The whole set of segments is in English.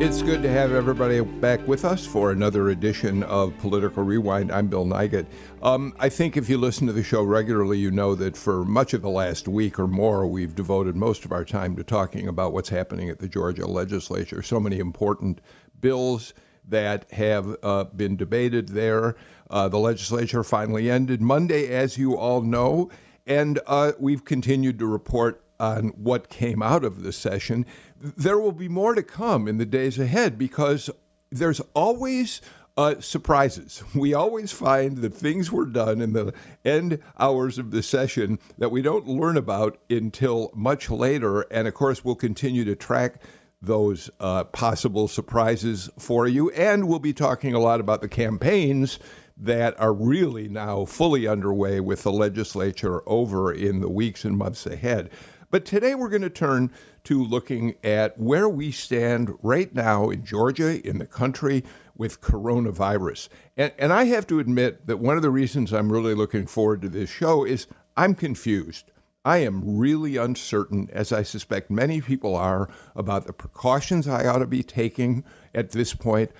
It's good to have everybody back with us for another edition of Political Rewind. I'm Bill Nigut. Um, I think if you listen to the show regularly, you know that for much of the last week or more, we've devoted most of our time to talking about what's happening at the Georgia legislature. So many important bills that have uh, been debated there. Uh, the legislature finally ended Monday, as you all know, and uh, we've continued to report on what came out of the session. There will be more to come in the days ahead because there's always uh, surprises. We always find that things were done in the end hours of the session that we don't learn about until much later. And of course, we'll continue to track those uh, possible surprises for you. And we'll be talking a lot about the campaigns that are really now fully underway with the legislature over in the weeks and months ahead. But today we're going to turn to looking at where we stand right now in Georgia, in the country, with coronavirus. And, and I have to admit that one of the reasons I'm really looking forward to this show is I'm confused. I am really uncertain, as I suspect many people are, about the precautions I ought to be taking at this point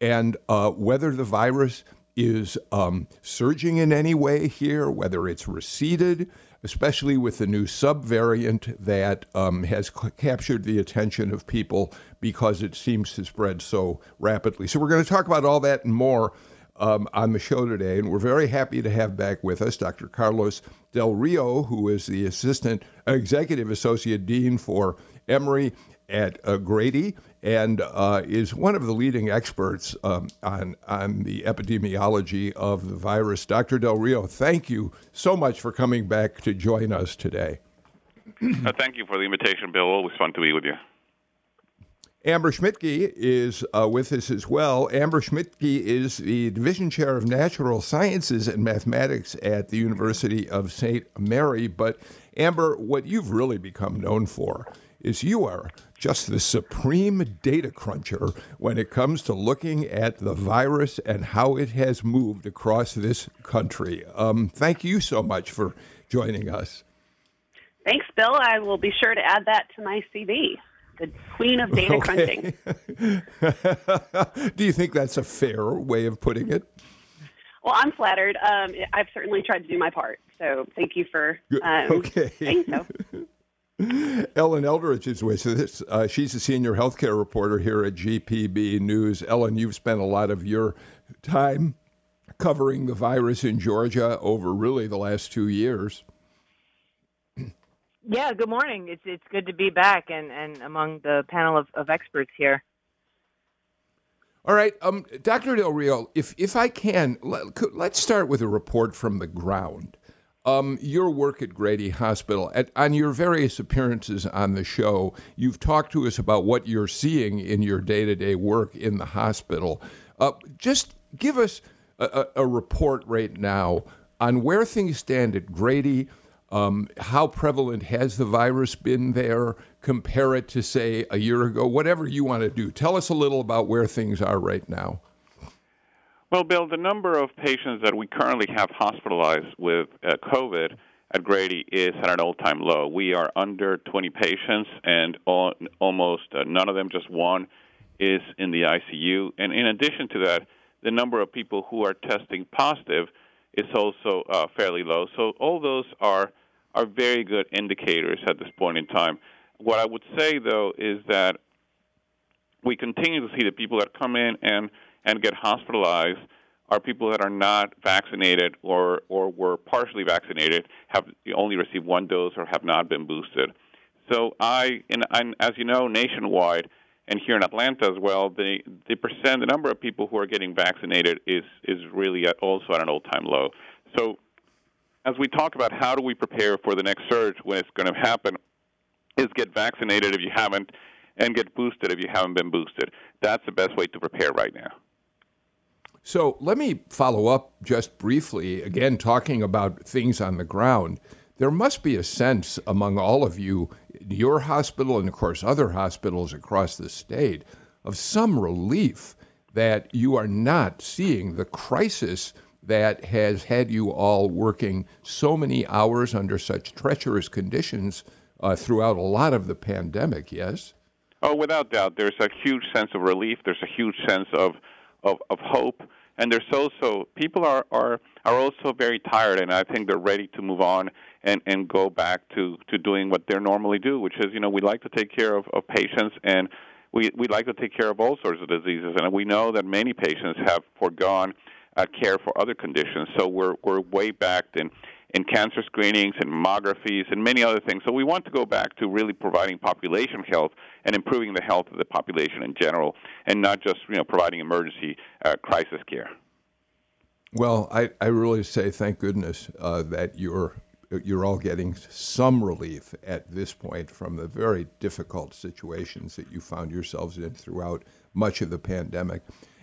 and uh, whether the virus is um, surging in any way here, whether it's receded especially with the new subvariant that um, has c- captured the attention of people because it seems to spread so rapidly. So, we're going to talk about all that and more um, on the show today. And we're very happy to have back with us Dr. Carlos Del Rio, who is the Assistant Executive Associate Dean for Emory at uh, Grady and uh, is one of the leading experts um, on, on the epidemiology of the virus. Dr. Del Rio, thank you so much for coming back to join us today. Uh, thank you for the invitation, Bill. Always fun to be with you. Amber Schmidtke is uh, with us as well. Amber Schmidtke is the Division Chair of Natural Sciences and Mathematics at the University of St. Mary. But, Amber, what you've really become known for is you are just the supreme data cruncher when it comes to looking at the virus and how it has moved across this country. Um, thank you so much for joining us. Thanks, Bill. I will be sure to add that to my CV. The queen of data okay. crunching. Do you think that's a fair way of putting it? Well, I'm flattered. Um, I've certainly tried to do my part. So thank you for um, okay. saying so. Ellen Eldridge is with us. Uh, she's a senior healthcare reporter here at GPB News. Ellen, you've spent a lot of your time covering the virus in Georgia over really the last two years. Yeah, good morning. It's it's good to be back and, and among the panel of, of experts here. All right, um, Dr. Del Rio, if if I can, let, let's start with a report from the ground. Um, your work at Grady Hospital, at, on your various appearances on the show, you've talked to us about what you're seeing in your day to day work in the hospital. Uh, just give us a, a, report right now on where things stand at Grady. Um, how prevalent has the virus been there? Compare it to, say, a year ago, whatever you want to do. Tell us a little about where things are right now. Well, Bill, the number of patients that we currently have hospitalized with uh, COVID at Grady is at an all-time low. We are under 20 patients, and all, almost uh, none of them, just one, is in the ICU. And in addition to that, the number of people who are testing positive is also uh, fairly low. So all those are are very good indicators at this point in time. What I would say, though, is that we continue to see the people that come in and and get hospitalized are people that are not vaccinated or or were partially vaccinated, have only received one dose or have not been boosted. So I, and, and as you know, nationwide and here in Atlanta as well, the the percent, the number of people who are getting vaccinated is is really at, also at an all-time low. So as we talk about how do we prepare for the next surge when it's going to happen, is get vaccinated if you haven't, and get boosted if you haven't been boosted. That's the best way to prepare right now. So let me follow up just briefly, again, talking about things on the ground. There must be a sense among all of you, your hospital and, of course, other hospitals across the state, of some relief that you are not seeing the crisis that has had you all working so many hours under such treacherous conditions uh, throughout a lot of the pandemic, yes? Oh, without doubt. There's a huge sense of relief. There's a huge sense of, of, of hope. And there's also, people are, are, are also very tired, and I think they're ready to move on and, and go back to, to doing what they normally do, which is, you know, we like to take care of, of patients and we, we like to take care of all sorts of diseases. And we know that many patients have foregone uh, care for other conditions. So we're, we're way back in, in cancer screenings and mammographies and many other things. So we want to go back to really providing population health and improving the health of the population in general, and not just you know providing emergency uh, crisis care. Well, I, I really say thank goodness uh, that you're you're all getting some relief at this point from the very difficult situations that you found yourselves in throughout much of the pandemic.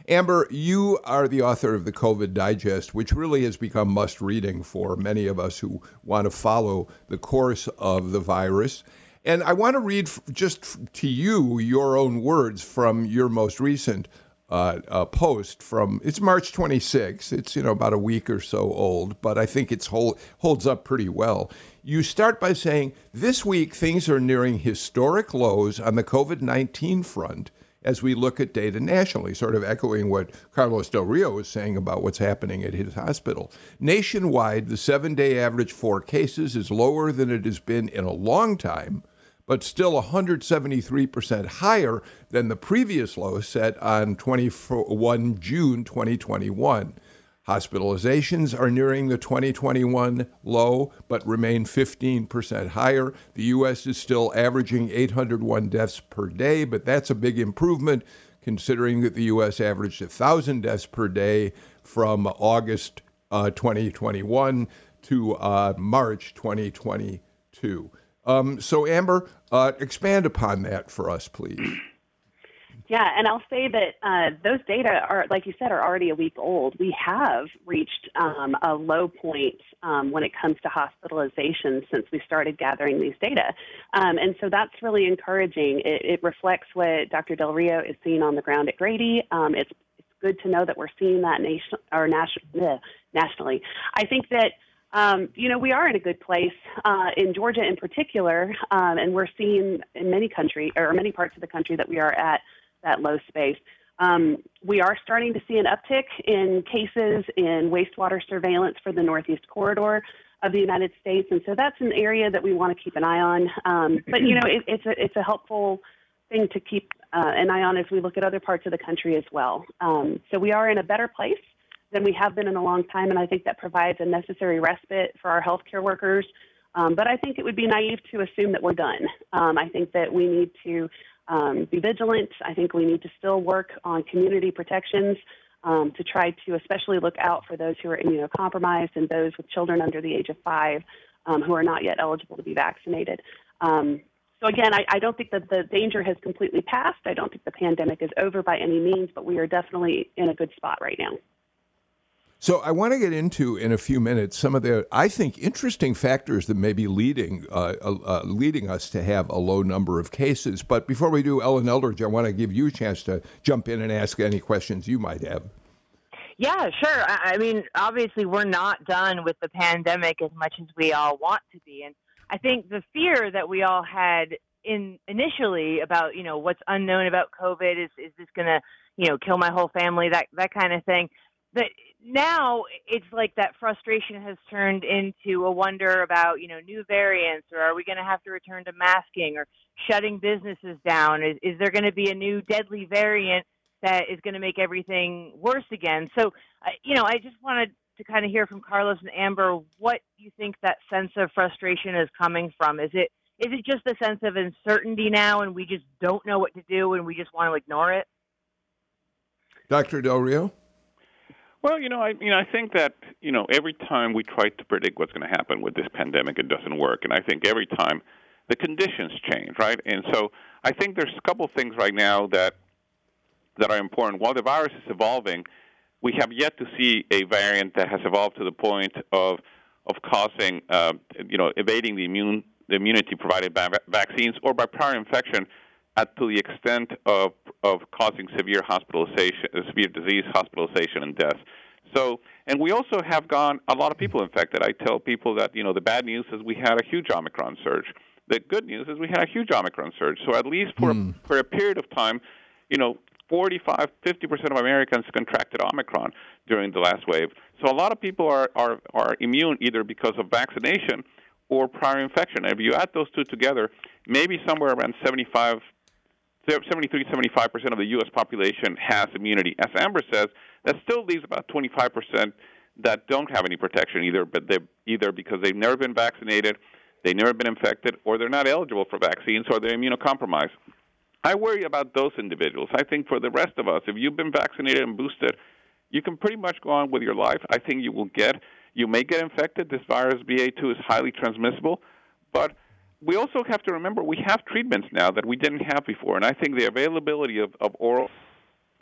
Amber, you are the author of the COVID Digest, which really has become must reading for many of us who want to follow the course of the virus. And I want to read just to you your own words from your most recent uh, uh, post from it's March 26. It's you know about a week or so old, but I think it's hold, holds up pretty well. You start by saying this week things are nearing historic lows on the COVID 19 front as we look at data nationally, sort of echoing what Carlos Del Rio was saying about what's happening at his hospital. Nationwide, the seven day average for cases is lower than it has been in a long time, but still 173% higher than the previous low set on 21 June 2021. Hospitalizations are nearing the 2021 low, but remain 15% higher. The U.S. is still averaging 801 deaths per day, but that's a big improvement considering that the U.S. averaged 1,000 deaths per day from August uh, 2021 to uh, March 2022. Um, so, Amber, uh, expand upon that for us, please. Yeah, and I'll say that uh, those data are, like you said, are already a week old. We have reached um, a low point um, when it comes to hospitalizations since we started gathering these data, um, and so that's really encouraging. It, it, reflects what Dr. Del Rio is seeing on the ground at Grady. Um, it's it's good to know that we're seeing that nation or nation, nationally. I think that. Um, you know, we are in a good place uh, in Georgia, in particular, um, and we're seeing in many country or many parts of the country that we are at that low space. Um, we are starting to see an uptick in cases in wastewater surveillance for the Northeast corridor of the United States, and so that's an area that we want to keep an eye on. Um, but you know, it, it's a it's a helpful thing to keep uh, an eye on as we look at other parts of the country as well. Um, so we are in a better place than we have been in a long time, and I think that provides a necessary respite for our healthcare workers. Um, but I think it would be naive to assume that we're done. Um, I think that we need to um, be vigilant. I think we need to still work on community protections um, to try to especially look out for those who are immunocompromised and those with children under the age of five um, who are not yet eligible to be vaccinated. Um, so again, I, I, don't think that the danger has completely passed. I don't think the pandemic is over by any means, but we are definitely in a good spot right now. So I want to get into in a few minutes some of the I think interesting factors that may be leading uh, uh, uh, leading us to have a low number of cases. But before we do, Ellen Eldridge, I want to give you a chance to jump in and ask any questions you might have. Yeah, sure. I mean, obviously, we're not done with the pandemic as much as we all want to be, and I think the fear that we all had in initially about you know what's unknown about COVID is is this going to you know kill my whole family that that kind of thing that now it's like that frustration has turned into a wonder about you know new variants or are we going to have to return to masking or shutting businesses down? Is, is there going to be a new deadly variant that is going to make everything worse again? So you know i just wanted to kind of hear from carlos and amber what you think that sense of frustration is coming from. Is it is it just a sense of uncertainty now and we just don't know what to do and we just want to ignore it? Dr del rio well, you know, I know I think that you know every time we try to predict what's going to happen with this pandemic, it doesn't work, and I think every time the conditions change, right? And so I think there's a couple things right now that that are important. While the virus is evolving, we have yet to see a variant that has evolved to the point of of causing, uh, you know, evading the immune the immunity provided by vaccines or by prior infection, at to the extent of of causing severe hospitalization, severe disease, hospitalization, and death. So, and we also have gone a lot of people infected. I tell people that you know the bad news is we had a huge Omicron surge. The good news is we had a huge Omicron surge. So at least for mm. a, for a period of time, you know, 45, 50 percent of Americans contracted Omicron during the last wave. So a lot of people are are are immune either because of vaccination or prior infection. And if you add those two together, maybe somewhere around 75 73, 75 percent of the U.S. population has immunity. As Amber says, that still leaves about 25 percent that don't have any protection either, but they either because they've never been vaccinated, they've never been infected, or they're not eligible for vaccines, or they're immunocompromised. I worry about those individuals. I think for the rest of us, if you've been vaccinated and boosted, you can pretty much go on with your life. I think you will get, you may get infected. This virus BA2 is highly transmissible, but we also have to remember we have treatments now that we didn't have before, and I think the availability of, of oral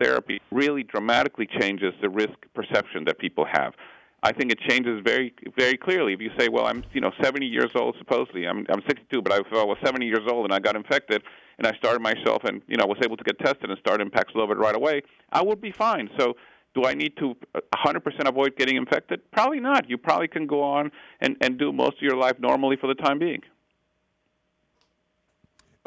therapy really dramatically changes the risk perception that people have. I think it changes very, very clearly. If you say, "Well, I'm, you know, 70 years old, supposedly, I'm, I'm 62, but I, was 70 years old and I got infected, and I started myself, and you know, was able to get tested and start Paxlovid right away, I would be fine." So, do I need to uh, 100% avoid getting infected? Probably not. You probably can go on and, and do most of your life normally for the time being.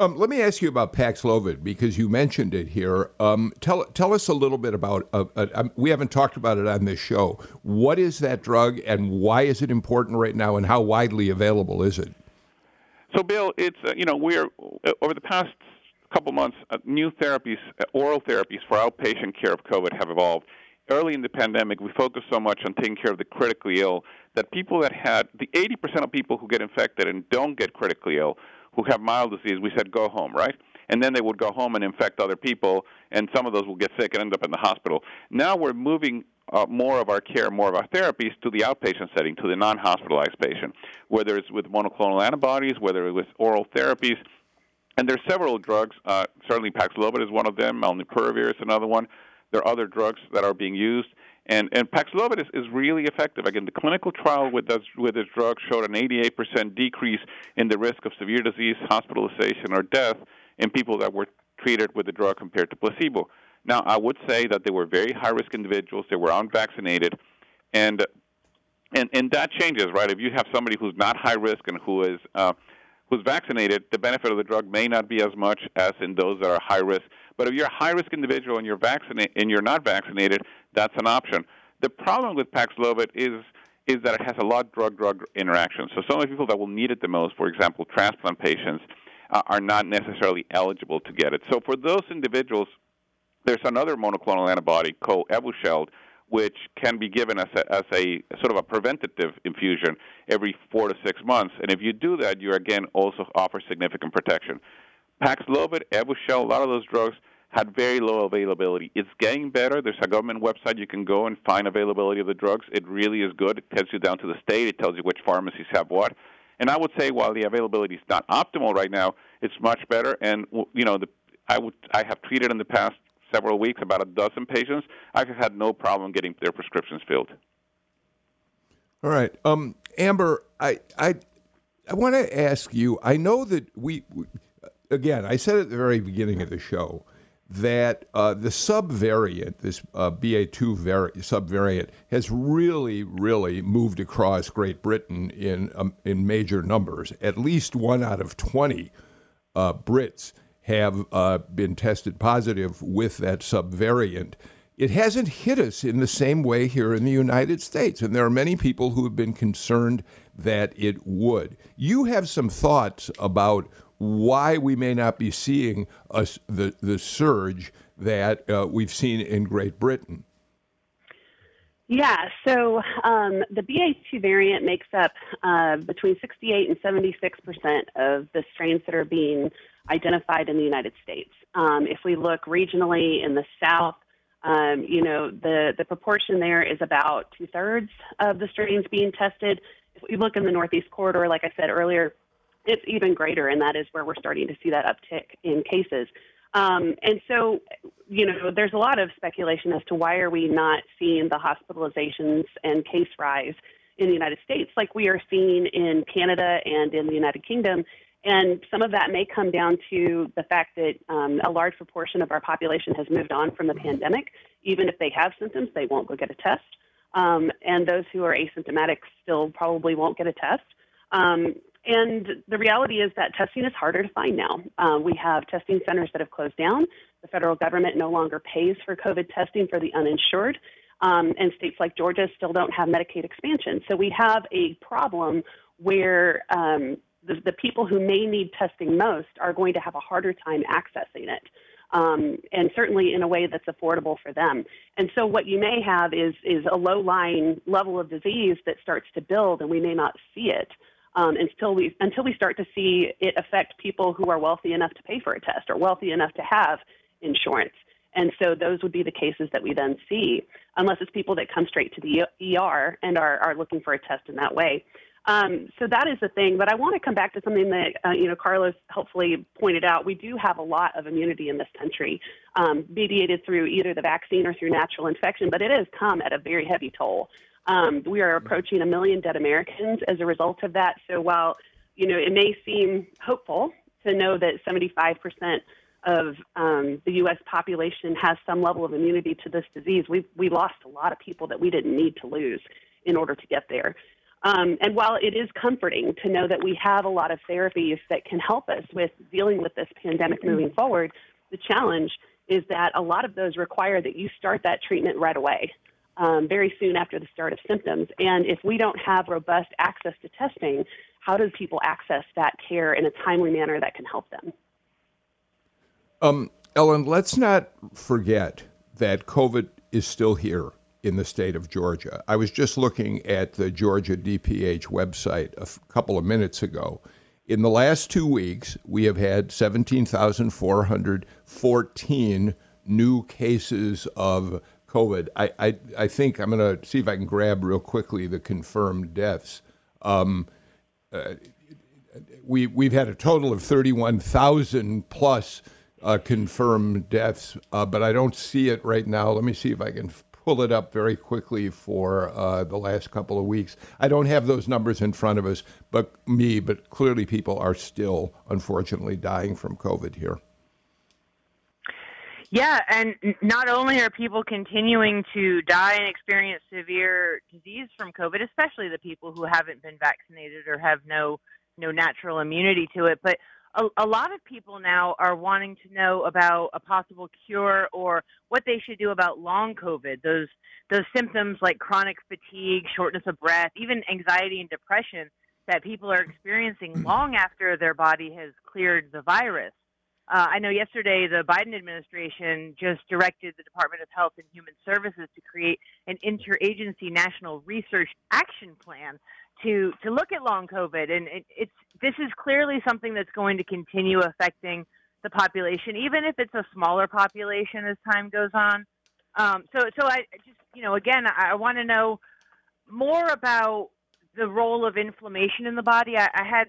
Um, let me ask you about Paxlovid because you mentioned it here. Um, tell tell us a little bit about. Uh, uh, um, we haven't talked about it on this show. What is that drug, and why is it important right now, and how widely available is it? So, Bill, it's uh, you know we're uh, over the past couple months, uh, new therapies, uh, oral therapies for outpatient care of COVID have evolved. Early in the pandemic, we focused so much on taking care of the critically ill that people that had the 80% of people who get infected and don't get critically ill who have mild disease, we said go home, right? And then they would go home and infect other people, and some of those will get sick and end up in the hospital. Now we're moving uh, more of our care, more of our therapies to the outpatient setting, to the non-hospitalized patient, whether it's with monoclonal antibodies, whether it's with oral therapies. And there's several drugs. Uh, certainly, Paxlovid is one of them. Molnupiravir is another one. There are other drugs that are being used. And, and Paxlovid is, is really effective. Again, the clinical trial with this, with this drug showed an 88% decrease in the risk of severe disease, hospitalization, or death in people that were treated with the drug compared to placebo. Now, I would say that they were very high risk individuals, they were unvaccinated, and, and, and that changes, right? If you have somebody who's not high risk and who is uh, who's vaccinated, the benefit of the drug may not be as much as in those that are high risk. But if you're a high risk individual and you're vaccinated and you're not vaccinated, that's an option. The problem with Paxlovid is is that it has a lot of drug-drug interactions. So some of the people that will need it the most, for example, transplant patients, uh, are not necessarily eligible to get it. So for those individuals, there's another monoclonal antibody called Evusheld, which can be given as a, as a sort of a preventative infusion every four to six months. And if you do that, you again also offer significant protection. Paxlovid, Evusheld, a lot of those drugs had very low availability. It's getting better. There's a government website you can go and find availability of the drugs. It really is good. It tells you down to the state. It tells you which pharmacies have what. And I would say while the availability is not optimal right now, it's much better. And you know, the, I would I have treated in the past several weeks about a dozen patients. I've had no problem getting their prescriptions filled. All right, um, Amber, I I I want to ask you. I know that we, we again, I said at the very beginning of the show that uh, the subvariant, this uh, BA2 vari- subvariant, has really, really moved across Great Britain in um, in major numbers. At least one out of 20 uh, Brits have uh, been tested positive with that subvariant. It hasn't hit us in the same way here in the United States, and there are many people who have been concerned that it would. You have some thoughts about why we may not be seeing us the, the surge that uh, we've seen in Great Britain. Yeah, so um, the BA2 variant makes up uh, between 68 and 76 percent of the strains that are being identified in the United States. Um, if we look regionally in the South, um, you know, the, the proportion there is about two thirds of the strains being tested. If we look in the Northeast corridor, like I said earlier, it's even greater, and that is where we're starting to see that uptick in cases. Um, and so, you know, there's a lot of speculation as to why are we not seeing the hospitalizations and case rise in the United States like we are seeing in Canada and in the United Kingdom. And some of that may come down to the fact that um, a large proportion of our population has moved on from the pandemic. Even if they have symptoms, they won't go get a test. Um, and those who are asymptomatic still probably won't get a test. Um, and the reality is that testing is harder to find now. Uh, we have testing centers that have closed down. The federal government no longer pays for COVID testing for the uninsured. Um, and states like Georgia still don't have Medicaid expansion. So we have a problem where um, the, the, people who may need testing most are going to have a harder time accessing it. Um, and certainly in a way that's affordable for them. And so what you may have is is a low lying level of disease that starts to build, and we may not see it um, until we until we start to see it affect people who are wealthy enough to pay for a test or wealthy enough to have insurance. And so those would be the cases that we then see, unless it's people that come straight to the ER and are, are looking for a test in that way. Um, so that is the thing. But I want to come back to something that uh, you know Carlos helpfully pointed out. We do have a lot of immunity in this country, um, mediated through either the vaccine or through natural infection. But it has come at a very heavy toll. Um, we are approaching a million dead Americans as a result of that. So while you know it may seem hopeful to know that 75 percent of um, the U.S. population has some level of immunity to this disease, we we lost a lot of people that we didn't need to lose in order to get there. Um, and while it is comforting to know that we have a lot of therapies that can help us with dealing with this pandemic moving forward, the challenge is that a lot of those require that you start that treatment right away um, very soon after the start of symptoms. And if we don't have robust access to testing, how do people access that care in a timely manner that can help them? Um, Ellen, let's not forget that COVID is still here in the state of Georgia. I was just looking at the Georgia DPH website a f- couple of minutes ago. In the last two weeks, we have had 17,414 new cases of COVID. I, I, I think I'm going to see if I can grab real quickly the confirmed deaths. Um, uh, we, we've had a total of 31,000 plus uh, confirmed deaths, uh, but I don't see it right now. Let me see if I can pull it up very quickly for uh, the last couple of weeks. I don't have those numbers in front of us, but me, but clearly people are still, unfortunately, dying from COVID here. Yeah, and not only are people continuing to die and experience severe disease from COVID, especially the people who haven't been vaccinated or have no no natural immunity to it, but a, a lot of people now are wanting to know about a possible cure or what they should do about long COVID. Those those symptoms like chronic fatigue, shortness of breath, even anxiety and depression that people are experiencing long after their body has cleared the virus. Uh, I know yesterday the Biden administration just directed the Department of Health and Human Services to create an interagency national research action plan to to look at long COVID, and it, it's this is clearly something that's going to continue affecting the population, even if it's a smaller population as time goes on. Um, so, so I just you know again I, I want to know more about the role of inflammation in the body. I, I had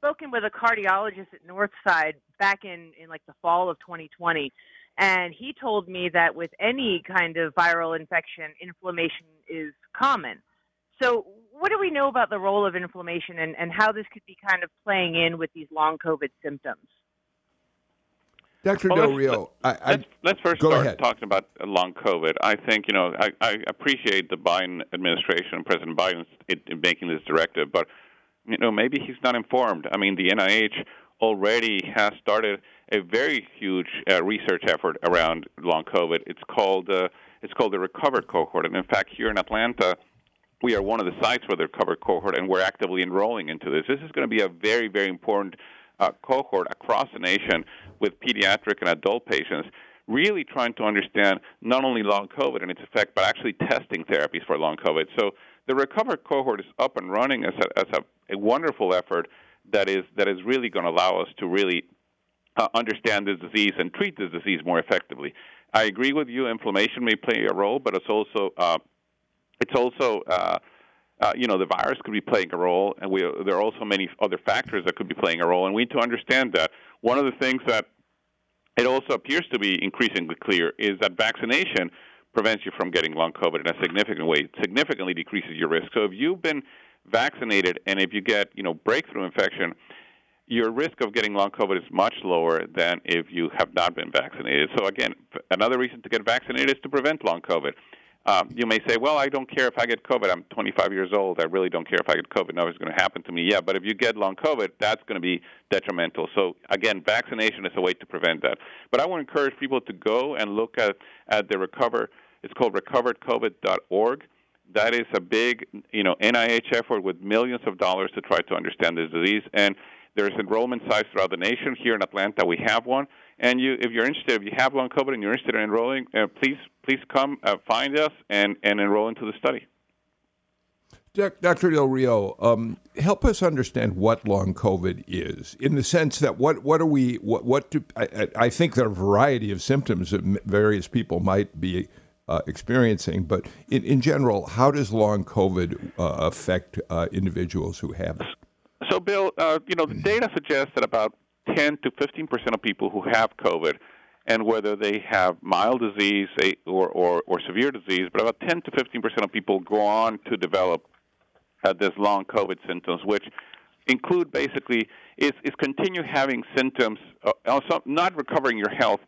spoken with a cardiologist at Northside back in in like the fall of 2020 and he told me that with any kind of viral infection inflammation is common so what do we know about the role of inflammation and, and how this could be kind of playing in with these long COVID symptoms? Dr. Well, Del Rio, let's, I, let's, let's, first start ahead. talking about long COVID. I think you know I, I appreciate the Biden administration and President Biden in making this directive, but you know maybe he's not informed. I mean, the NIH already has started a very huge uh, research effort around long COVID. It's called uh, it's called the Recovered Cohort, and in fact, here in Atlanta, we are one of the sites for the covered cohort, and we're actively enrolling into this. This is going to be a very, very important uh, cohort across the nation with pediatric and adult patients, really trying to understand not only long COVID and its effect, but actually testing therapies for long COVID. So the recovered cohort is up and running as a, as a, a wonderful effort that is that is really going to allow us to really uh, understand this disease and treat this disease more effectively. I agree with you. Inflammation may play a role, but it's also uh, it's also uh, uh, you know, the virus could be playing a role, and we, there are also many other factors that could be playing a role, and we need to understand that. One of the things that it also appears to be increasingly clear is that vaccination prevents you from getting long COVID in a significant way. It significantly decreases your risk. So if you've been vaccinated and if you get, you know, breakthrough infection, your risk of getting long COVID is much lower than if you have not been vaccinated. So again, another reason to get vaccinated is to prevent long COVID. Um, you may say, well, I don't care if I get COVID. I'm 25 years old. I really don't care if I get COVID. Nothing's going to happen to me. Yeah, but if you get long COVID, that's going to be detrimental. So again, vaccination is a way to prevent that. But I want to encourage people to go and look at, at the Recover. It's called recovercovid.org. That is a big, you know, NIH effort with millions of dollars to try to understand this disease. And there's enrollment sites throughout the nation. Here in Atlanta, we have one. And you, if you're interested, if you have long COVID and you're interested in enrolling, uh, please please come uh, find us and, and enroll into the study. Dr. Del Rio, um, help us understand what long COVID is, in the sense that what what are we what what do I, I think there are a variety of symptoms that various people might be uh, experiencing, but in, in general, how does long COVID uh, affect uh, individuals who have it? So, Bill, uh, you know the data suggests that about 10 to 15 percent of people who have COVID and whether they have mild disease or, or, or severe disease, but about 10 to 15 percent of people go on to develop uh, this long COVID symptoms, which include basically is, is continue having symptoms, uh, also not recovering your health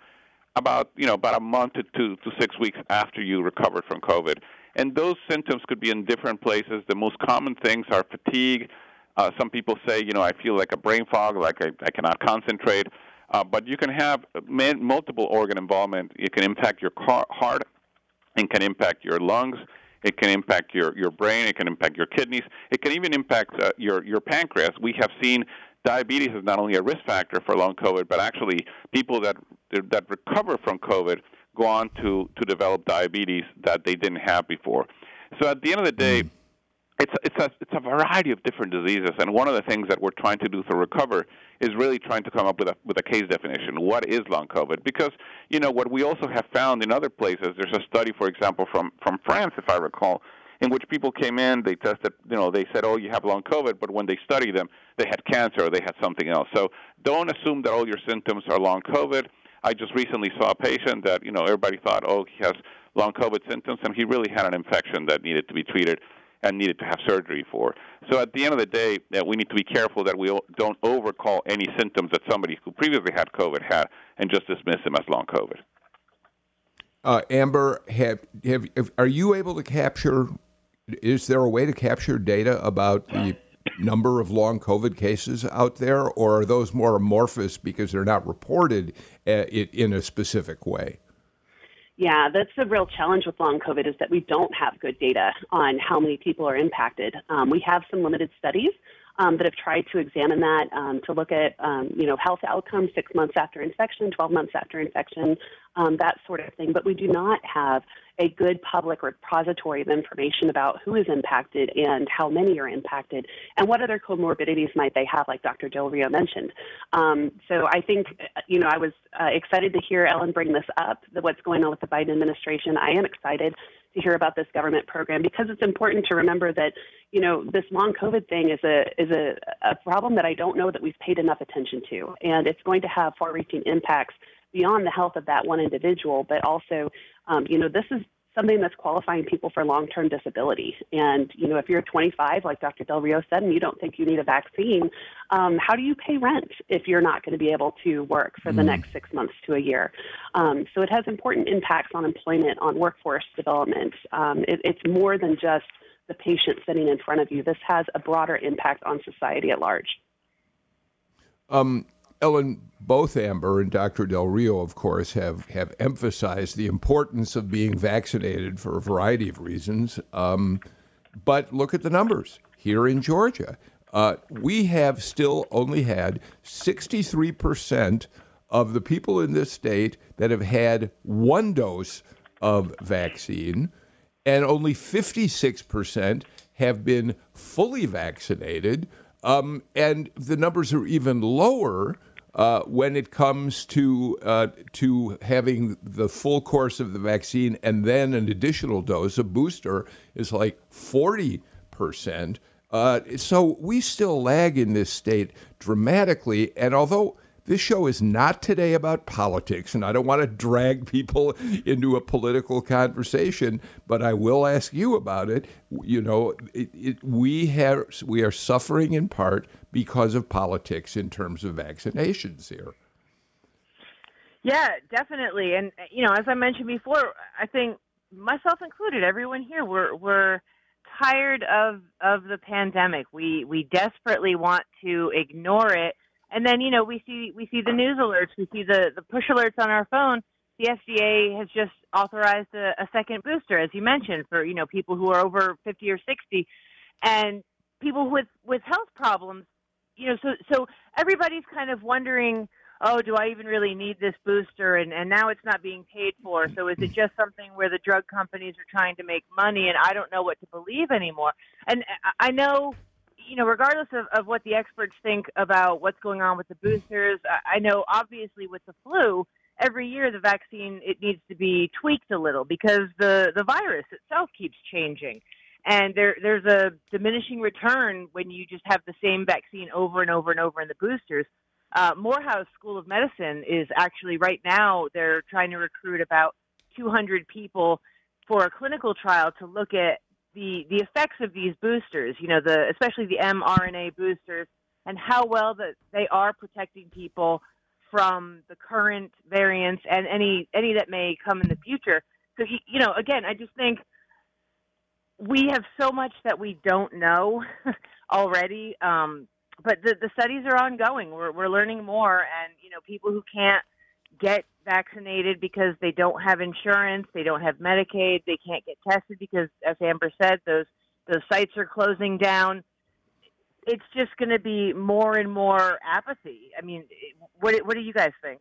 about you know about a month to two to six weeks after you recovered from COVID, and those symptoms could be in different places. The most common things are fatigue. Uh, some people say, you know, I feel like a brain fog, like I, I cannot concentrate. Uh, but you can have multiple organ involvement. It can impact your car- heart, it can impact your lungs, it can impact your, your brain, it can impact your kidneys, it can even impact uh, your, your pancreas. We have seen diabetes is not only a risk factor for long COVID, but actually people that, that recover from COVID go on to, to develop diabetes that they didn't have before. So at the end of the day, mm it's it's a it's a variety of different diseases, and one of the things that we're trying to do to recover is really trying to come up with a with a case definition. What is long COVID? Because you know what we also have found in other places. There's a study, for example, from from France, if I recall, in which people came in, they tested, you know, they said, oh, you have long COVID, but when they studied them, they had cancer or they had something else. So don't assume that all your symptoms are long COVID. I just recently saw a patient that you know everybody thought, oh, he has long COVID symptoms, and he really had an infection that needed to be treated and needed to have surgery for. So at the end of the day, we need to be careful that we don't overcall any symptoms that somebody who previously had COVID had and just dismiss them as long COVID. Uh, Amber, have, have, are you able to capture? Is there a way to capture data about the number of long COVID cases out there, or are those more amorphous because they're not reported uh, in a specific way? Yeah, that's the real challenge with long COVID is that we don't have good data on how many people are impacted. Um, we have some limited studies um, that have tried to examine that um, to look at um, you know health outcomes six months after infection, 12 months after infection, um, that sort of thing. But we do not have a good public repository of information about who is impacted and how many are impacted and what other comorbidities might they have, like Dr. Del Rio mentioned. Um, so I think, you know, I was uh, excited to hear Ellen bring this up, the, what's going on with the Biden administration. I am excited to hear about this government program because it's important to remember that, you know, this long COVID thing is a is a, a problem that I don't know that we've paid enough attention to, and it's going to have far-reaching impacts beyond the health of that one individual, but also, um, you know, this is something that's qualifying people for long-term disability. And you know, if you're 25, like Dr. Del Rio said, and you don't think you need a vaccine, um, how do you pay rent if you're not going to be able to work for the mm. next six months to a year? Um, so it has important impacts on employment, on workforce development. Um, it, it's more than just the patient sitting in front of you. This has a broader impact on society at large. Um, Ellen, both Amber and Dr. Del Rio, of course, have, have emphasized the importance of being vaccinated for a variety of reasons. Um, but look at the numbers here in Georgia. Uh, we have still only had 63% of the people in this state that have had one dose of vaccine, and only 56% have been fully vaccinated. Um, and the numbers are even lower uh, when it comes to uh, to having the full course of the vaccine and then an additional dose, a booster is like forty percent. Uh, so we still lag in this state dramatically. And although this show is not today about politics, and I don't want to drag people into a political conversation, but I will ask you about it. You know, it, it, we have we are suffering in part because of politics in terms of vaccinations here. Yeah, definitely. And you know, as I mentioned before, I think myself included, everyone here, we're we're tired of of the pandemic. We we desperately want to ignore it and then, you know, we see we see the news alerts, we see the the push alerts on our phone. The FDA has just authorized a, a second booster, as you mentioned, for you know people who are over 50 or 60, and people with with health problems. You know, so so everybody's kind of wondering, oh, do I even really need this booster? And and now it's not being paid for. So is it just something where the drug companies are trying to make money? And I don't know what to believe anymore. And uh, I know you know, regardless of, of what the experts think about what's going on with the boosters, I know obviously with the flu, every year the vaccine it needs to be tweaked a little because the the virus itself keeps changing, and there there's a diminishing return when you just have the same vaccine over and over and over in the boosters. Uh, Morehouse School of Medicine is actually right now they're trying to recruit about 200 people for a clinical trial to look at the the effects of these boosters, you know, the especially the mRNA boosters, and how well that they are protecting people from the current variants and any any that may come in the future. So you know, again, I just think we have so much that we don't know already. Um, but the, the studies are ongoing. We're we're learning more, and you know, people who can't get vaccinated because they don't have insurance, they don't have Medicaid, they can't get tested because, as Amber said, those those sites are closing down. It's just going to be more and more apathy. I mean, what what do you guys think?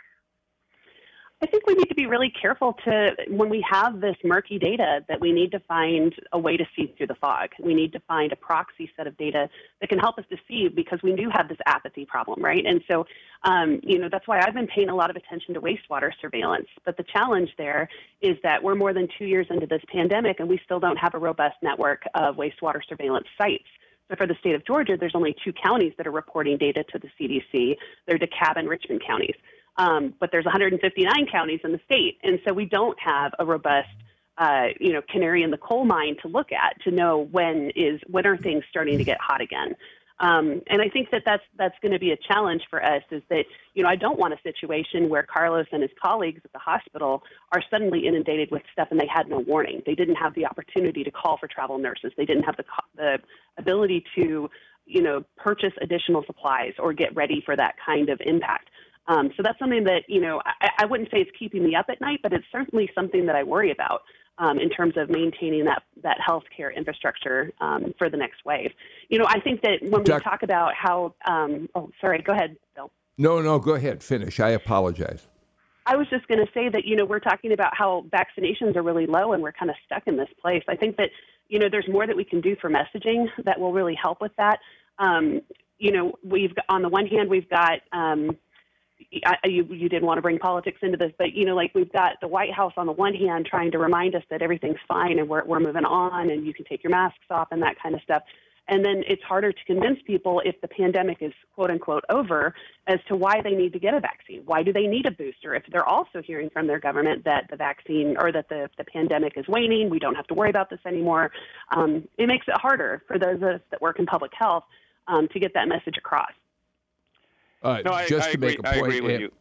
I think we need to be really careful to, when we have this murky data, that we need to find a way to see through the fog. We need to find a proxy set of data that can help us to see because we do have this apathy problem, right? And so, um, you know, that's why I've been paying a lot of attention to wastewater surveillance. But the challenge there is that we're more than two years into this pandemic and we still don't have a robust network of wastewater surveillance sites. So for the state of Georgia, there's only two counties that are reporting data to the CDC. They're DeKalb and Richmond counties. Um, but there's 159 counties in the state, and so we don't have a robust, uh, you know, canary in the coal mine to look at to know when is when are things starting to get hot again. Um, and I think that that's that's going to be a challenge for us. Is that you know I don't want a situation where Carlos and his colleagues at the hospital are suddenly inundated with stuff and they had no warning. They didn't have the opportunity to call for travel nurses. They didn't have the the ability to you know purchase additional supplies or get ready for that kind of impact. Um, so that's something that, you know, I, I wouldn't say it's keeping me up at night, but it's certainly something that I worry about um, in terms of maintaining that, that healthcare infrastructure um, for the next wave. You know, I think that when we talk about how, um, oh, sorry, go ahead, Bill. No, no, go ahead, finish. I apologize. I was just going to say that, you know, we're talking about how vaccinations are really low and we're kind of stuck in this place. I think that, you know, there's more that we can do for messaging that will really help with that. Um, you know, we've, on the one hand, we've got, um, I, you, you didn't want to bring politics into this, but you know, like we've got the White House on the one hand trying to remind us that everything's fine and we're we're moving on and you can take your masks off and that kind of stuff. And then it's harder to convince people if the pandemic is quote unquote over as to why they need to get a vaccine. Why do they need a booster if they're also hearing from their government that the vaccine or that the, the pandemic is waning, we don't have to worry about this anymore. Um, it makes it harder for those of us that work in public health um, to get that message across. Uh, no, I, just I to agree, make a point, I agree with you.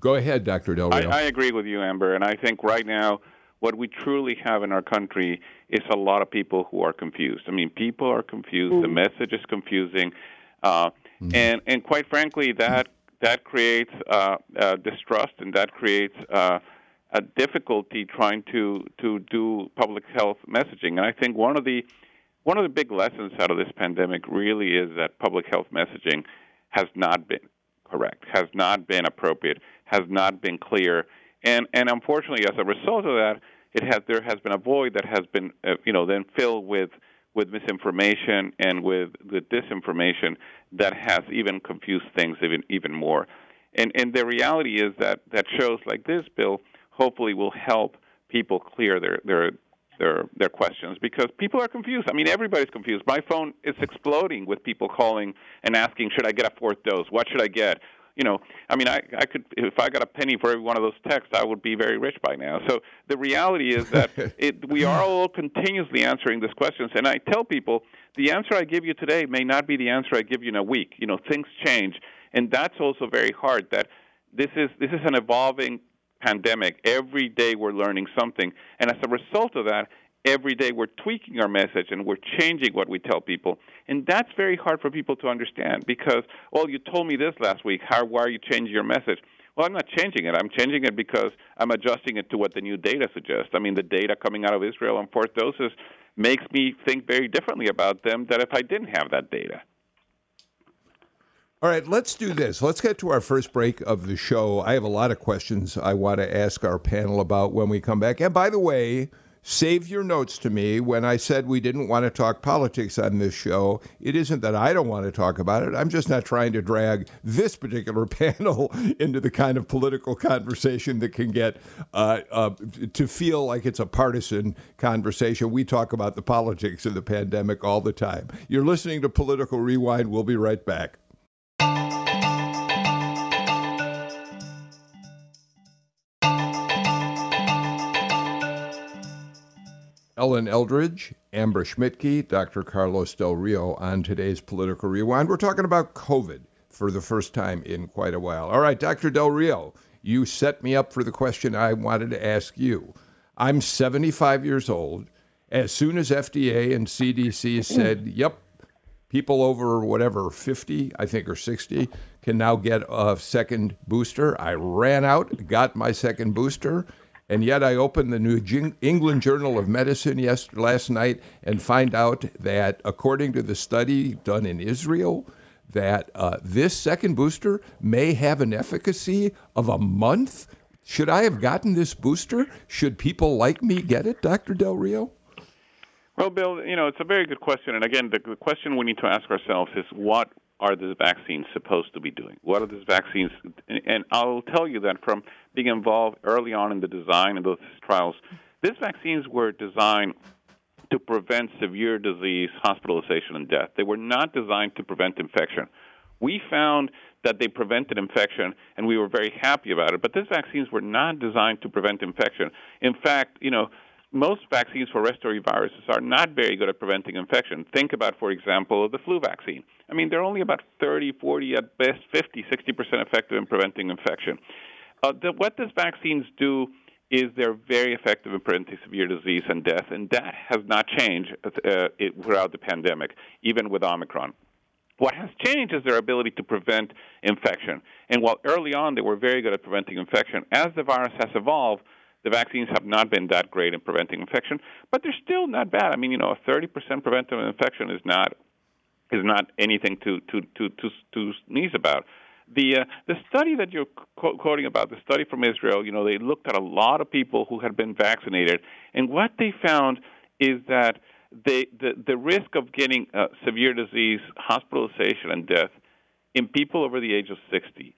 Go ahead, Dr. Del Rio. I, I agree with you, Amber, and I think right now what we truly have in our country is a lot of people who are confused. I mean, people are confused. The message is confusing, uh, mm. and and quite frankly, that that creates uh, uh, distrust and that creates uh, a difficulty trying to to do public health messaging. And I think one of the one of the big lessons out of this pandemic really is that public health messaging has not been correct, has not been appropriate, has not been clear, and and unfortunately, as a result of that, it has there has been a void that has been uh, you know then filled with with misinformation and with the disinformation that has even confused things even even more. And and the reality is that that shows like this, Bill, hopefully will help people clear their their their their questions because people are confused. I mean, everybody's confused. My phone is exploding with people calling and asking, "Should I get a fourth dose? What should I get?" You know, I mean, I I could if I got a penny for every one of those texts, I would be very rich by now. So the reality is that it, we are all continuously answering these questions, and I tell people the answer I give you today may not be the answer I give you in a week. You know, things change, and that's also very hard. That this is this is an evolving pandemic. Every day we're learning something. And as a result of that, every day we're tweaking our message and we're changing what we tell people. And that's very hard for people to understand because, well, you told me this last week. How, why are you changing your message? Well, I'm not changing it. I'm changing it because I'm adjusting it to what the new data suggests. I mean, the data coming out of Israel on fourth doses makes me think very differently about them than if I didn't have that data. All right, let's do this. Let's get to our first break of the show. I have a lot of questions I want to ask our panel about when we come back. And by the way, save your notes to me when I said we didn't want to talk politics on this show. It isn't that I don't want to talk about it. I'm just not trying to drag this particular panel into the kind of political conversation that can get uh, uh, to feel like it's a partisan conversation. We talk about the politics of the pandemic all the time. You're listening to Political Rewind. We'll be right back. Ellen Eldridge, Amber Schmidtke, Dr. Carlos Del Rio on today's Political Rewind. We're talking about COVID for the first time in quite a while. All right, Dr. Del Rio, you set me up for the question I wanted to ask you. I'm 75 years old. As soon as FDA and CDC said, yep, people over whatever 50 i think or 60 can now get a second booster i ran out got my second booster and yet I opened the New England Journal of Medicine yes, last night and find out that according to the study done in Israel, that uh, this second booster may have an efficacy of a month. Should I have gotten this booster? Should people like me get it, Dr. Del Rio? Well, Bill, you know, it's a very good question. And again, the, the question we need to ask ourselves is what are these vaccines supposed to be doing? What are these vaccines? And I'll tell you that from being involved early on in the design of those trials, these vaccines were designed to prevent severe disease, hospitalization, and death. They were not designed to prevent infection. We found that they prevented infection, and we were very happy about it. But these vaccines were not designed to prevent infection. In fact, you know, most vaccines for respiratory viruses are not very good at preventing infection. Think about, for example, the flu vaccine. I mean, they're only about 30, 40, at best 50, 60% effective in preventing infection. Uh, the, what these vaccines do is they're very effective in preventing severe disease and death, and that has not changed uh, it, throughout the pandemic, even with Omicron. What has changed is their ability to prevent infection. And while early on they were very good at preventing infection, as the virus has evolved, the vaccines have not been that great in preventing infection, but they're still not bad. I mean, you know, a 30% preventive infection is not is not anything to to to to, to sneeze about. The uh, the study that you're quoting about, the study from Israel, you know, they looked at a lot of people who had been vaccinated, and what they found is that they, the the risk of getting uh, severe disease, hospitalization, and death in people over the age of 60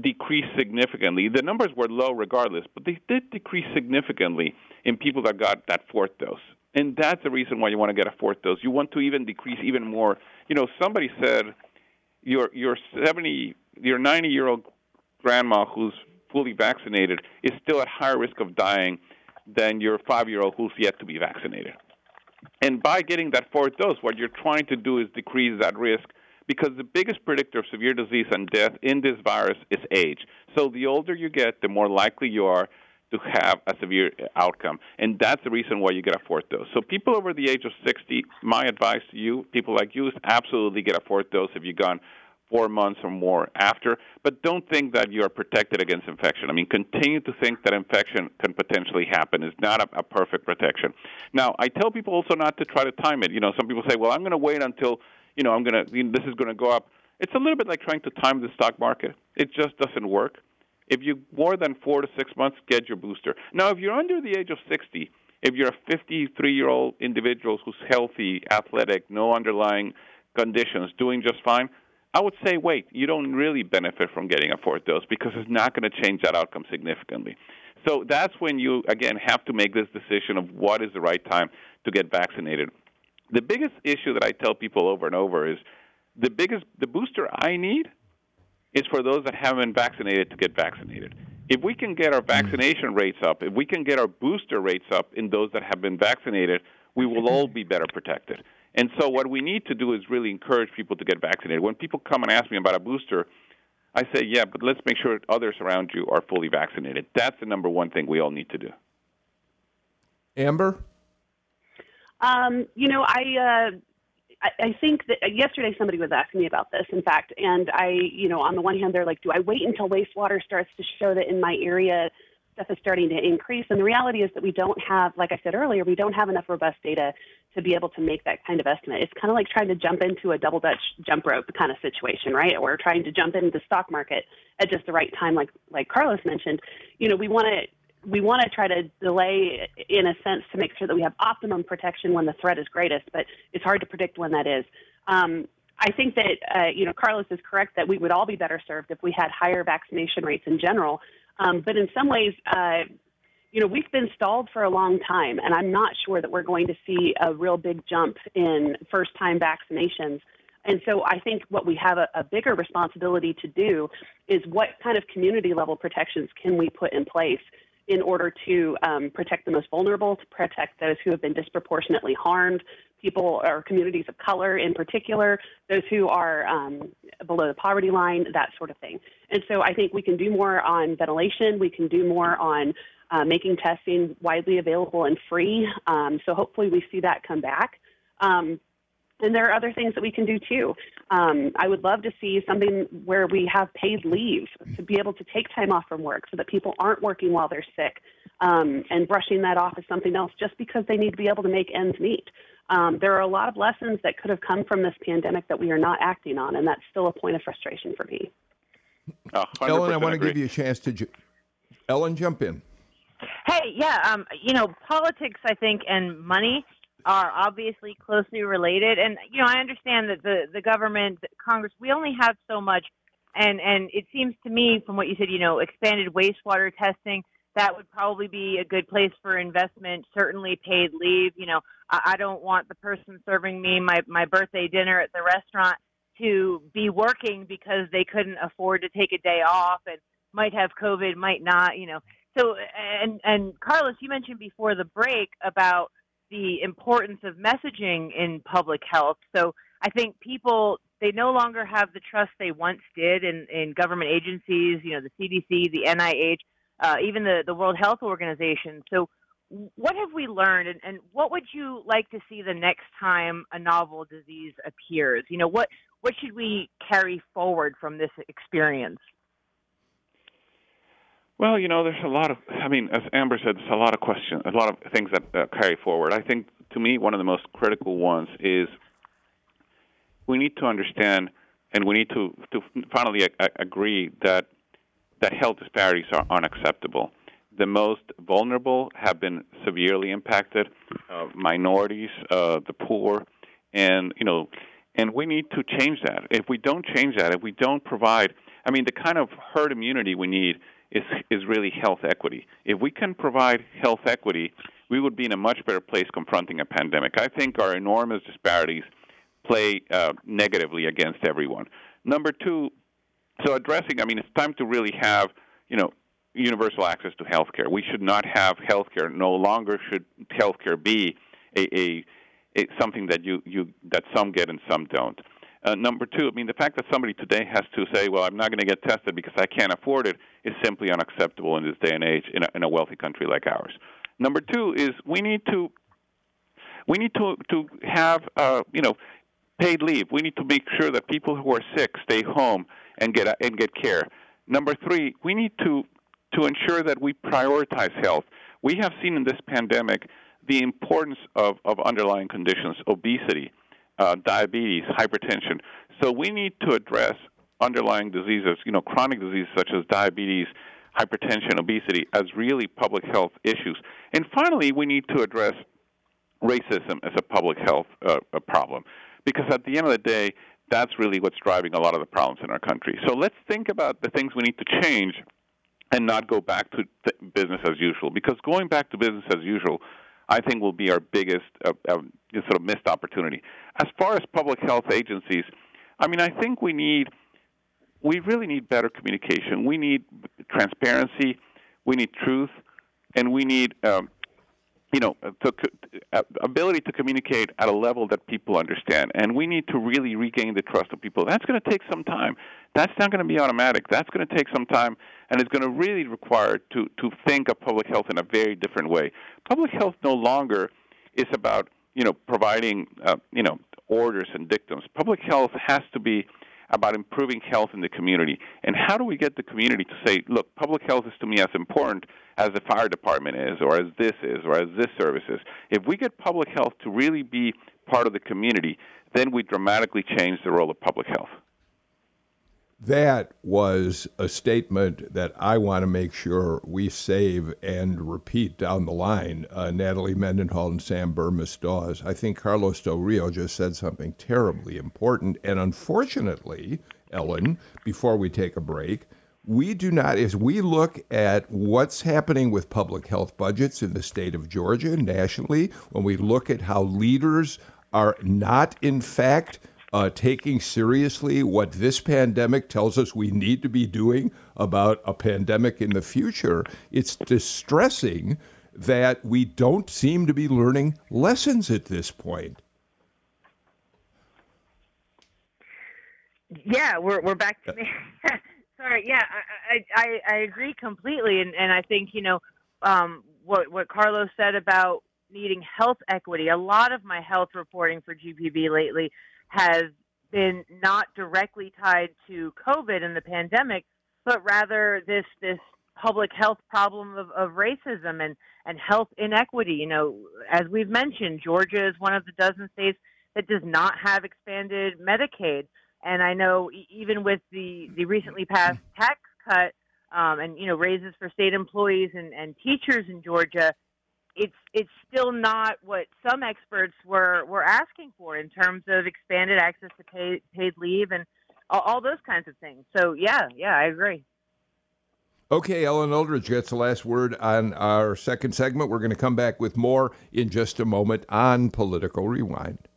decreased significantly. The numbers were low regardless, but they did decrease significantly in people that got that fourth dose. And that's the reason why you want to get a fourth dose. You want to even decrease even more. You know, somebody said your your 70 your 90 year old grandma who's fully vaccinated is still at higher risk of dying than your 5 year old who's yet to be vaccinated. And by getting that fourth dose, what you're trying to do is decrease that risk because the biggest predictor of severe disease and death in this virus is age. So the older you get, the more likely you are to have a severe uh, outcome. And that's the reason why you get a fourth dose. So people over the age of 60, my advice to you, people like you, is absolutely get a fourth dose if you've gone four months or more after. But don't think that you are protected against infection. I mean, continue to think that infection can potentially happen. It's not a, a perfect protection. Now, I tell people also not to try to time it. You know, some people say, well, I'm going to wait until – you know, I'm going to, this is going to go up. It's a little bit like trying to time the stock market. It just doesn't work. If you more than four to six months, get your booster. Now, if you're under the age of 60, if you're a 53 year old individual who's healthy, athletic, no underlying conditions, doing just fine, I would say wait. You don't really benefit from getting a fourth dose because it's not going to change that outcome significantly. So that's when you, again, have to make this decision of what is the right time to get vaccinated. The biggest issue that I tell people over and over is the biggest, the booster I need is for those that haven't been vaccinated to get vaccinated. If we can get our mm. vaccination rates up, if we can get our booster rates up in those that have been vaccinated, we will all be better protected. And so, what we need to do is really encourage people to get vaccinated. When people come and ask me about a booster, I say, yeah, but let's make sure others around you are fully vaccinated. That's the number one thing we all need to do. Amber? Um, you know, I, uh, I, think that uh, yesterday somebody was asking me about this, in fact, and I, you know, on the one hand, they're like, do I wait until wastewater starts to show that in my area stuff is starting to increase? And the reality is that we don't have, like I said earlier, we don't have enough robust data to be able to make that kind of estimate. It's kind of like trying to jump into a double dutch jump rope kind of situation, right? Or trying to jump into the stock market at just the right time, like like Carlos mentioned. You know, we want to we want to try to delay in a sense to make sure that we have optimum protection when the threat is greatest, but it's hard to predict when that is. Um, I think that uh, you know Carlos is correct that we would all be better served if we had higher vaccination rates in general. Um, but in some ways, uh, you know, we've been stalled for a long time, and I'm not sure that we're going to see a real big jump in first-time vaccinations. And so I think what we have a, a bigger responsibility to do is what kind of community level protections can we put in place in order to um, protect the most vulnerable, to protect those who have been disproportionately harmed, people or communities of color in particular, those who are um, below the poverty line, that sort of thing. And so I think we can do more on ventilation. We can do more on uh, making testing widely available and free. Um, so hopefully we see that come back. Um, and there are other things that we can do too. Um, I would love to see something where we have paid leave to be able to take time off from work so that people aren't working while they're sick um, and brushing that off as something else just because they need to be able to make ends meet. Um, there are a lot of lessons that could have come from this pandemic that we are not acting on, and that's still a point of frustration for me. Ellen, I want to give you a chance to. Ju- Ellen, jump in. Hey, yeah, um, you know, politics, I think, and money are obviously closely related. And you know, I understand that the the government, Congress, we only have so much. And and it seems to me, from what you said, you know, expanded wastewater testing that would probably be a good place for investment. Certainly, paid leave. You know, I, I don't want the person serving me my my birthday dinner at the restaurant to be working because they couldn't afford to take a day off and might have COVID, might not. You know, so, and and Carlos, you mentioned before the break about the importance of messaging in public health. So, I think people they no longer have the trust they once did in in government agencies. You know, the CDC, the NIH, uh, even the the World Health Organization. So, what have we learned, and, and what would you like to see the next time a novel disease appears? You know, what what should we carry forward from this experience? Well, you know, there's a lot of. I mean, as Amber said, there's a lot of questions, a lot of things that uh, carry forward. I think, to me, one of the most critical ones is we need to understand, and we need to to finally a- agree that that health disparities are unacceptable. The most vulnerable have been severely impacted, uh, minorities, uh, the poor, and you know, and we need to change that. If we don't change that, if we don't provide, I mean, the kind of herd immunity we need is is really health equity. If we can provide health equity, we would be in a much better place confronting a pandemic. I think our enormous disparities play uh, negatively against everyone. Number two, so addressing, I mean, it's time to really have, you know, universal access to health care. We should not have health care. No longer should health care be a, a, a something that you, you that some get and some don't. Uh, number two, I mean, the fact that somebody today has to say, well, I'm not going to get tested because I can't afford it is simply unacceptable in this day and age in a, in a wealthy country like ours. Number two is we need to we need to to have uh, you know paid leave. We need to make sure that people who are sick stay home and get and get care. Number three, we need to to ensure that we prioritize health. We have seen in this pandemic the importance of, of underlying conditions, obesity, uh, diabetes, hypertension. So we need to address underlying diseases, you know, chronic diseases such as diabetes, hypertension, obesity, as really public health issues. And finally, we need to address racism as a public health uh, a problem, because at the end of the day, that's really what's driving a lot of the problems in our country. So let's think about the things we need to change and not go back to business as usual. Because going back to business as usual, I think will be our biggest uh, uh, sort of missed opportunity. As far as public health agencies, I mean, I think we need, we really need better communication. We need transparency, we need truth, and we need um, you know, to, uh, ability to communicate at a level that people understand. And we need to really regain the trust of people. That's going to take some time. That's not going to be automatic. That's going to take some time, and it's going to really require to to think of public health in a very different way. Public health no longer is about you know providing uh, you know orders and dictums. Public health has to be about improving health in the community. And how do we get the community to say, look, public health is to me as important as the fire department is, or as this is, or as this service is? If we get public health to really be part of the community, then we dramatically change the role of public health. That was a statement that I want to make sure we save and repeat down the line. Uh, Natalie Mendenhall and Sam Bermas Dawes. I think Carlos Del Rio just said something terribly important. And unfortunately, Ellen, before we take a break, we do not, as we look at what's happening with public health budgets in the state of Georgia nationally, when we look at how leaders are not, in fact, uh, taking seriously what this pandemic tells us we need to be doing about a pandemic in the future, it's distressing that we don't seem to be learning lessons at this point. Yeah, we're we're back to me. Sorry, yeah, I, I I agree completely, and and I think you know um, what what Carlos said about needing health equity. A lot of my health reporting for GPB lately has been not directly tied to COVID and the pandemic, but rather this this public health problem of, of racism and, and health inequity. You know, as we've mentioned, Georgia is one of the dozen states that does not have expanded Medicaid. And I know even with the, the recently passed tax cut um, and, you know, raises for state employees and, and teachers in Georgia, it's it's still not what some experts were were asking for in terms of expanded access to paid paid leave and all, all those kinds of things. So yeah, yeah, I agree. Okay, Ellen Eldridge gets the last word on our second segment. We're going to come back with more in just a moment on Political Rewind.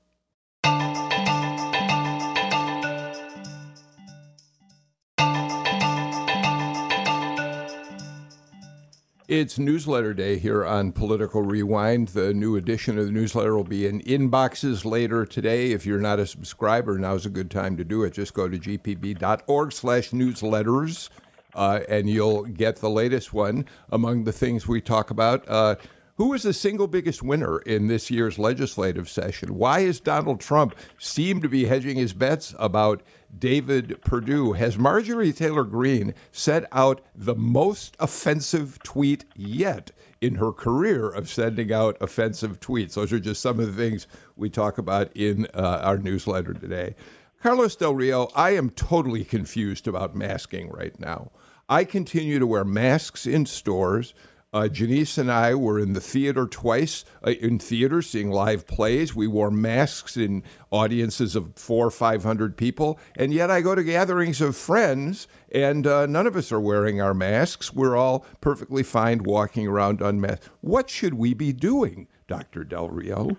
It's newsletter day here on Political Rewind. The new edition of the newsletter will be in inboxes later today. If you're not a subscriber, now's a good time to do it. Just go to gpb.org slash newsletters, uh, and you'll get the latest one. Among the things we talk about, uh, who is the single biggest winner in this year's legislative session? Why is Donald Trump seem to be hedging his bets about David Perdue? Has Marjorie Taylor Greene set out the most offensive tweet yet in her career of sending out offensive tweets? Those are just some of the things we talk about in uh, our newsletter today. Carlos Del Rio, I am totally confused about masking right now. I continue to wear masks in stores. Uh, Janice and I were in the theater twice, uh, in theater seeing live plays. We wore masks in audiences of four or 500 people. And yet I go to gatherings of friends, and uh, none of us are wearing our masks. We're all perfectly fine walking around unmasked. What should we be doing, Dr. Del Rio?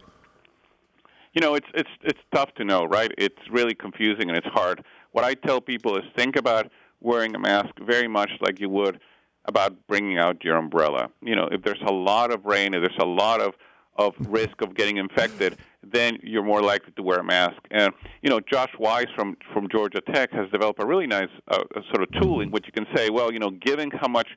You know, it's it's it's tough to know, right? It's really confusing and it's hard. What I tell people is think about wearing a mask very much like you would about bringing out your umbrella. You know, if there's a lot of rain, if there's a lot of of risk of getting infected, then you're more likely to wear a mask. And you know, Josh Weitz from from Georgia Tech has developed a really nice uh, sort of tool in which you can say, well, you know, given how much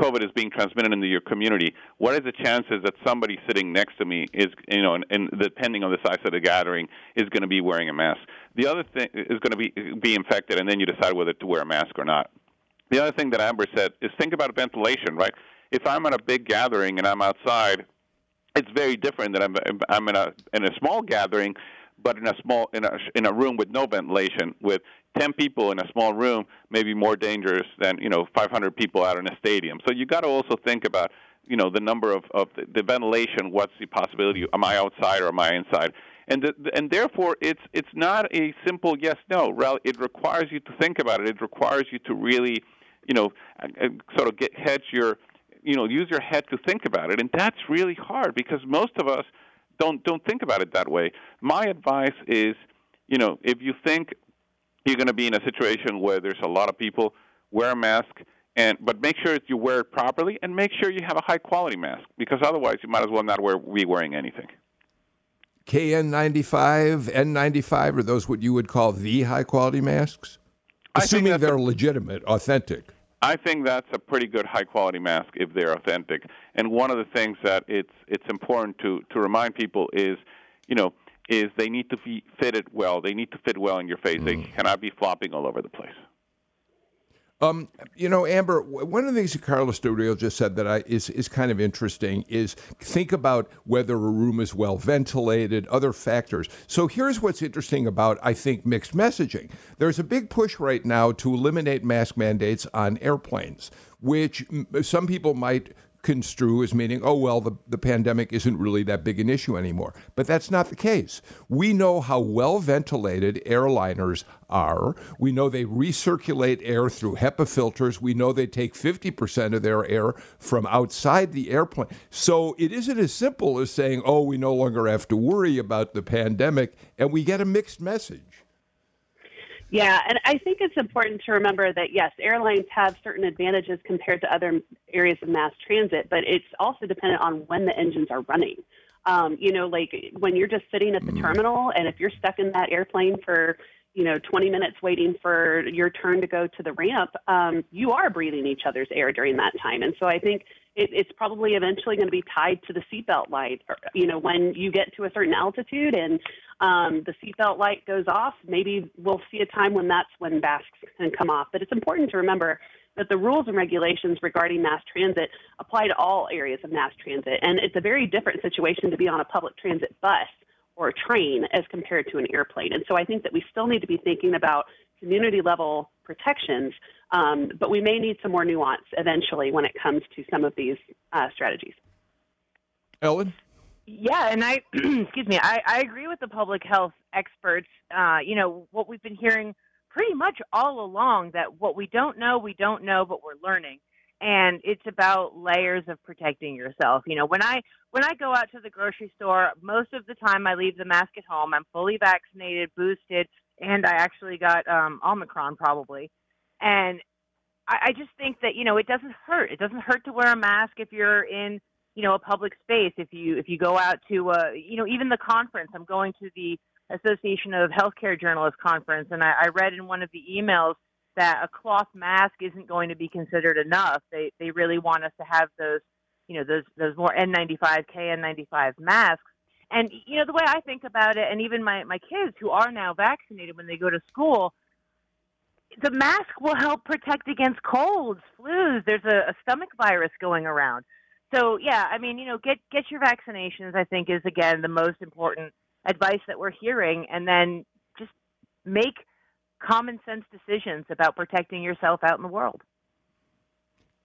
COVID is being transmitted into your community, what is the chances that somebody sitting next to me is, you know, and, and depending on the size of the gathering, is going to be wearing a mask? The other thing is going to be be infected, and then you decide whether to wear a mask or not. The other thing that Amber said is think about ventilation, right? If I'm at a big gathering and I'm outside, it's very different than I'm, I'm in a in a small gathering, but in a small in a in a room with no ventilation, with 10 people in a small room, may be more dangerous than you know 500 people out in a stadium. So you got to also think about you know the number of of the, the ventilation. What's the possibility? Am I outside or am I inside? and the, and therefore it's it's not a simple yes no. It requires you to think about it. It requires you to really you know, uh, uh, sort of get hedge your, you know, use your head to think about it, and that's really hard because most of us don't don't think about it that way. My advice is, you know, if you think you're going to be in a situation where there's a lot of people, wear a mask and but make sure that you wear it properly and make sure you have a high quality mask because otherwise you might as well not wear, be wearing anything. KN95, N95 are those what you would call the high quality masks? Assuming they're a, legitimate, authentic. I think that's a pretty good high quality mask if they're authentic. And one of the things that it's it's important to to remind people is, you know, is they need to be fitted well. They need to fit well in your face. Mm. They cannot be flopping all over the place. Um, you know, Amber, one of the things that Carlos Del just said that I, is is kind of interesting is think about whether a room is well ventilated, other factors. So here's what's interesting about I think mixed messaging. There's a big push right now to eliminate mask mandates on airplanes, which some people might construe as meaning, oh, well, the, the pandemic isn't really that big an issue anymore. But that's not the case. We know how well ventilated airliners are. We know they recirculate air through HEPA filters. We know they take 50% of their air from outside the airplane. So it isn't as simple as saying, oh, we no longer have to worry about the pandemic, and we get a mixed message. Yeah, and I think it's important to remember that yes, airlines have certain advantages compared to other areas of mass transit, but it's also dependent on when the engines are running. Um, you know, like when you're just sitting at the mm. terminal, and if you're stuck in that airplane for you know 20 minutes waiting for your turn to go to the ramp, um, you are breathing each other's air during that time. And so I think it, it's probably eventually going to be tied to the seatbelt light. You know, when you get to a certain altitude and um, the seatbelt light goes off, maybe we'll see a time when that's when masks can come off. But it's important to remember that the rules and regulations regarding mass transit apply to all areas of mass transit. And it's a very different situation to be on a public transit bus or a train as compared to an airplane. And so I think that we still need to be thinking about community level protections, um, but we may need some more nuance eventually when it comes to some of these uh, strategies. Ellen? Yeah, and I, excuse me, I, I agree with the public health experts. Uh, you know, what we've been hearing pretty much all along that what we don't know, we don't know, but we're learning. And it's about layers of protecting yourself. You know, when I when I go out to the grocery store, most of the time I leave the mask at home. I'm fully vaccinated, boosted, and I actually got um, Omicron probably. And I, I just think that you know it doesn't hurt. It doesn't hurt to wear a mask if you're in you know a public space. If you if you go out to uh you know even the conference. I'm going to the association of healthcare journalists conference and I, I read in one of the emails that a cloth mask isn't going to be considered enough. They they really want us to have those you know those those more n95 kn95 masks. And you know the way i think about it and even my my kids who are now vaccinated when they go to school the mask will help protect against colds flus there's a, a stomach virus going around so yeah, I mean, you know, get get your vaccinations. I think is again the most important advice that we're hearing, and then just make common sense decisions about protecting yourself out in the world.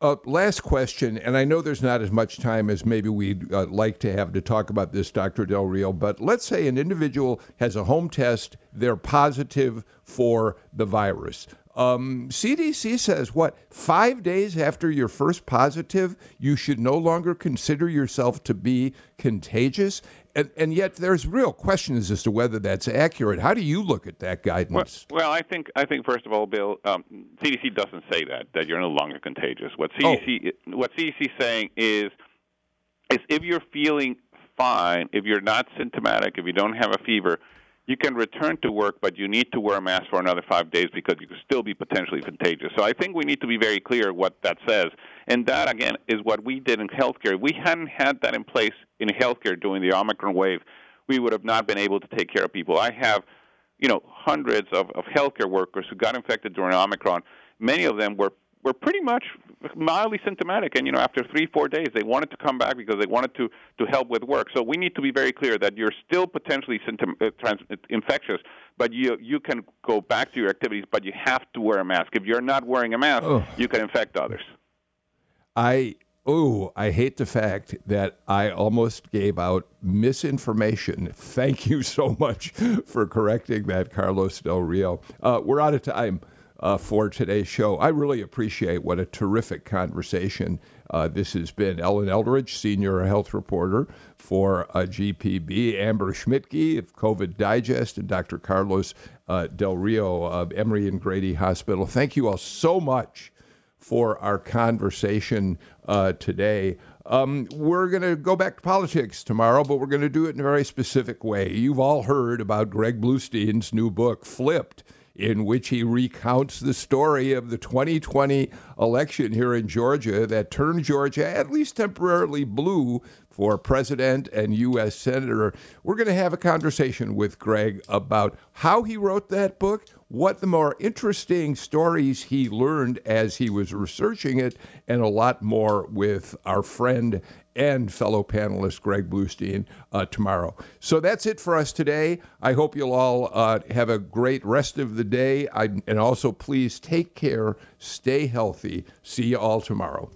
Uh, last question, and I know there's not as much time as maybe we'd uh, like to have to talk about this, Dr. Del Rio, but let's say an individual has a home test, they're positive for the virus. Um, CDC says what five days after your first positive, you should no longer consider yourself to be contagious, and, and yet there's real questions as to whether that's accurate. How do you look at that guidance? Well, well I think I think first of all, Bill, um, CDC doesn't say that that you're no longer contagious. What CDC oh. what CDC is saying is is if you're feeling fine, if you're not symptomatic, if you don't have a fever you can return to work, but you need to wear a mask for another five days because you could still be potentially contagious. So I think we need to be very clear what that says. And that, again, is what we did in healthcare. We hadn't had that in place in healthcare during the Omicron wave. We would have not been able to take care of people. I have, you know, hundreds of, of healthcare workers who got infected during Omicron. Many of them were were pretty much mildly symptomatic and you know after three four days they wanted to come back because they wanted to to help with work so we need to be very clear that you're still potentially symptom, uh, trans, infectious but you you can go back to your activities but you have to wear a mask if you're not wearing a mask oh. you can infect others i Oh, I hate the fact that I almost gave out misinformation. Thank you so much for correcting that, Carlos Del Rio. Uh, we're out of time. Uh, for today's show. I really appreciate what a terrific conversation uh, this has been. Ellen Eldridge, senior health reporter for uh, GPB, Amber Schmidtke of COVID Digest, and Dr. Carlos uh, Del Rio of Emory and Grady Hospital. Thank you all so much for our conversation uh, today. Um, we're going to go back to politics tomorrow, but we're going to do it in a very specific way. You've all heard about Greg Bluestein's new book, Flipped in which he recounts the story of the 2020 election here in Georgia that turned Georgia, at least temporarily, blue for president and U.S. senator. We're going to have a conversation with Greg about how he wrote that book, what the more interesting stories he learned as he was researching it, and a lot more with our friend and fellow panelist Greg Bluestein uh, tomorrow. So that's it for us today. I hope you'll all uh, have a great rest of the day. I, and also, please take care, stay healthy. See you all tomorrow.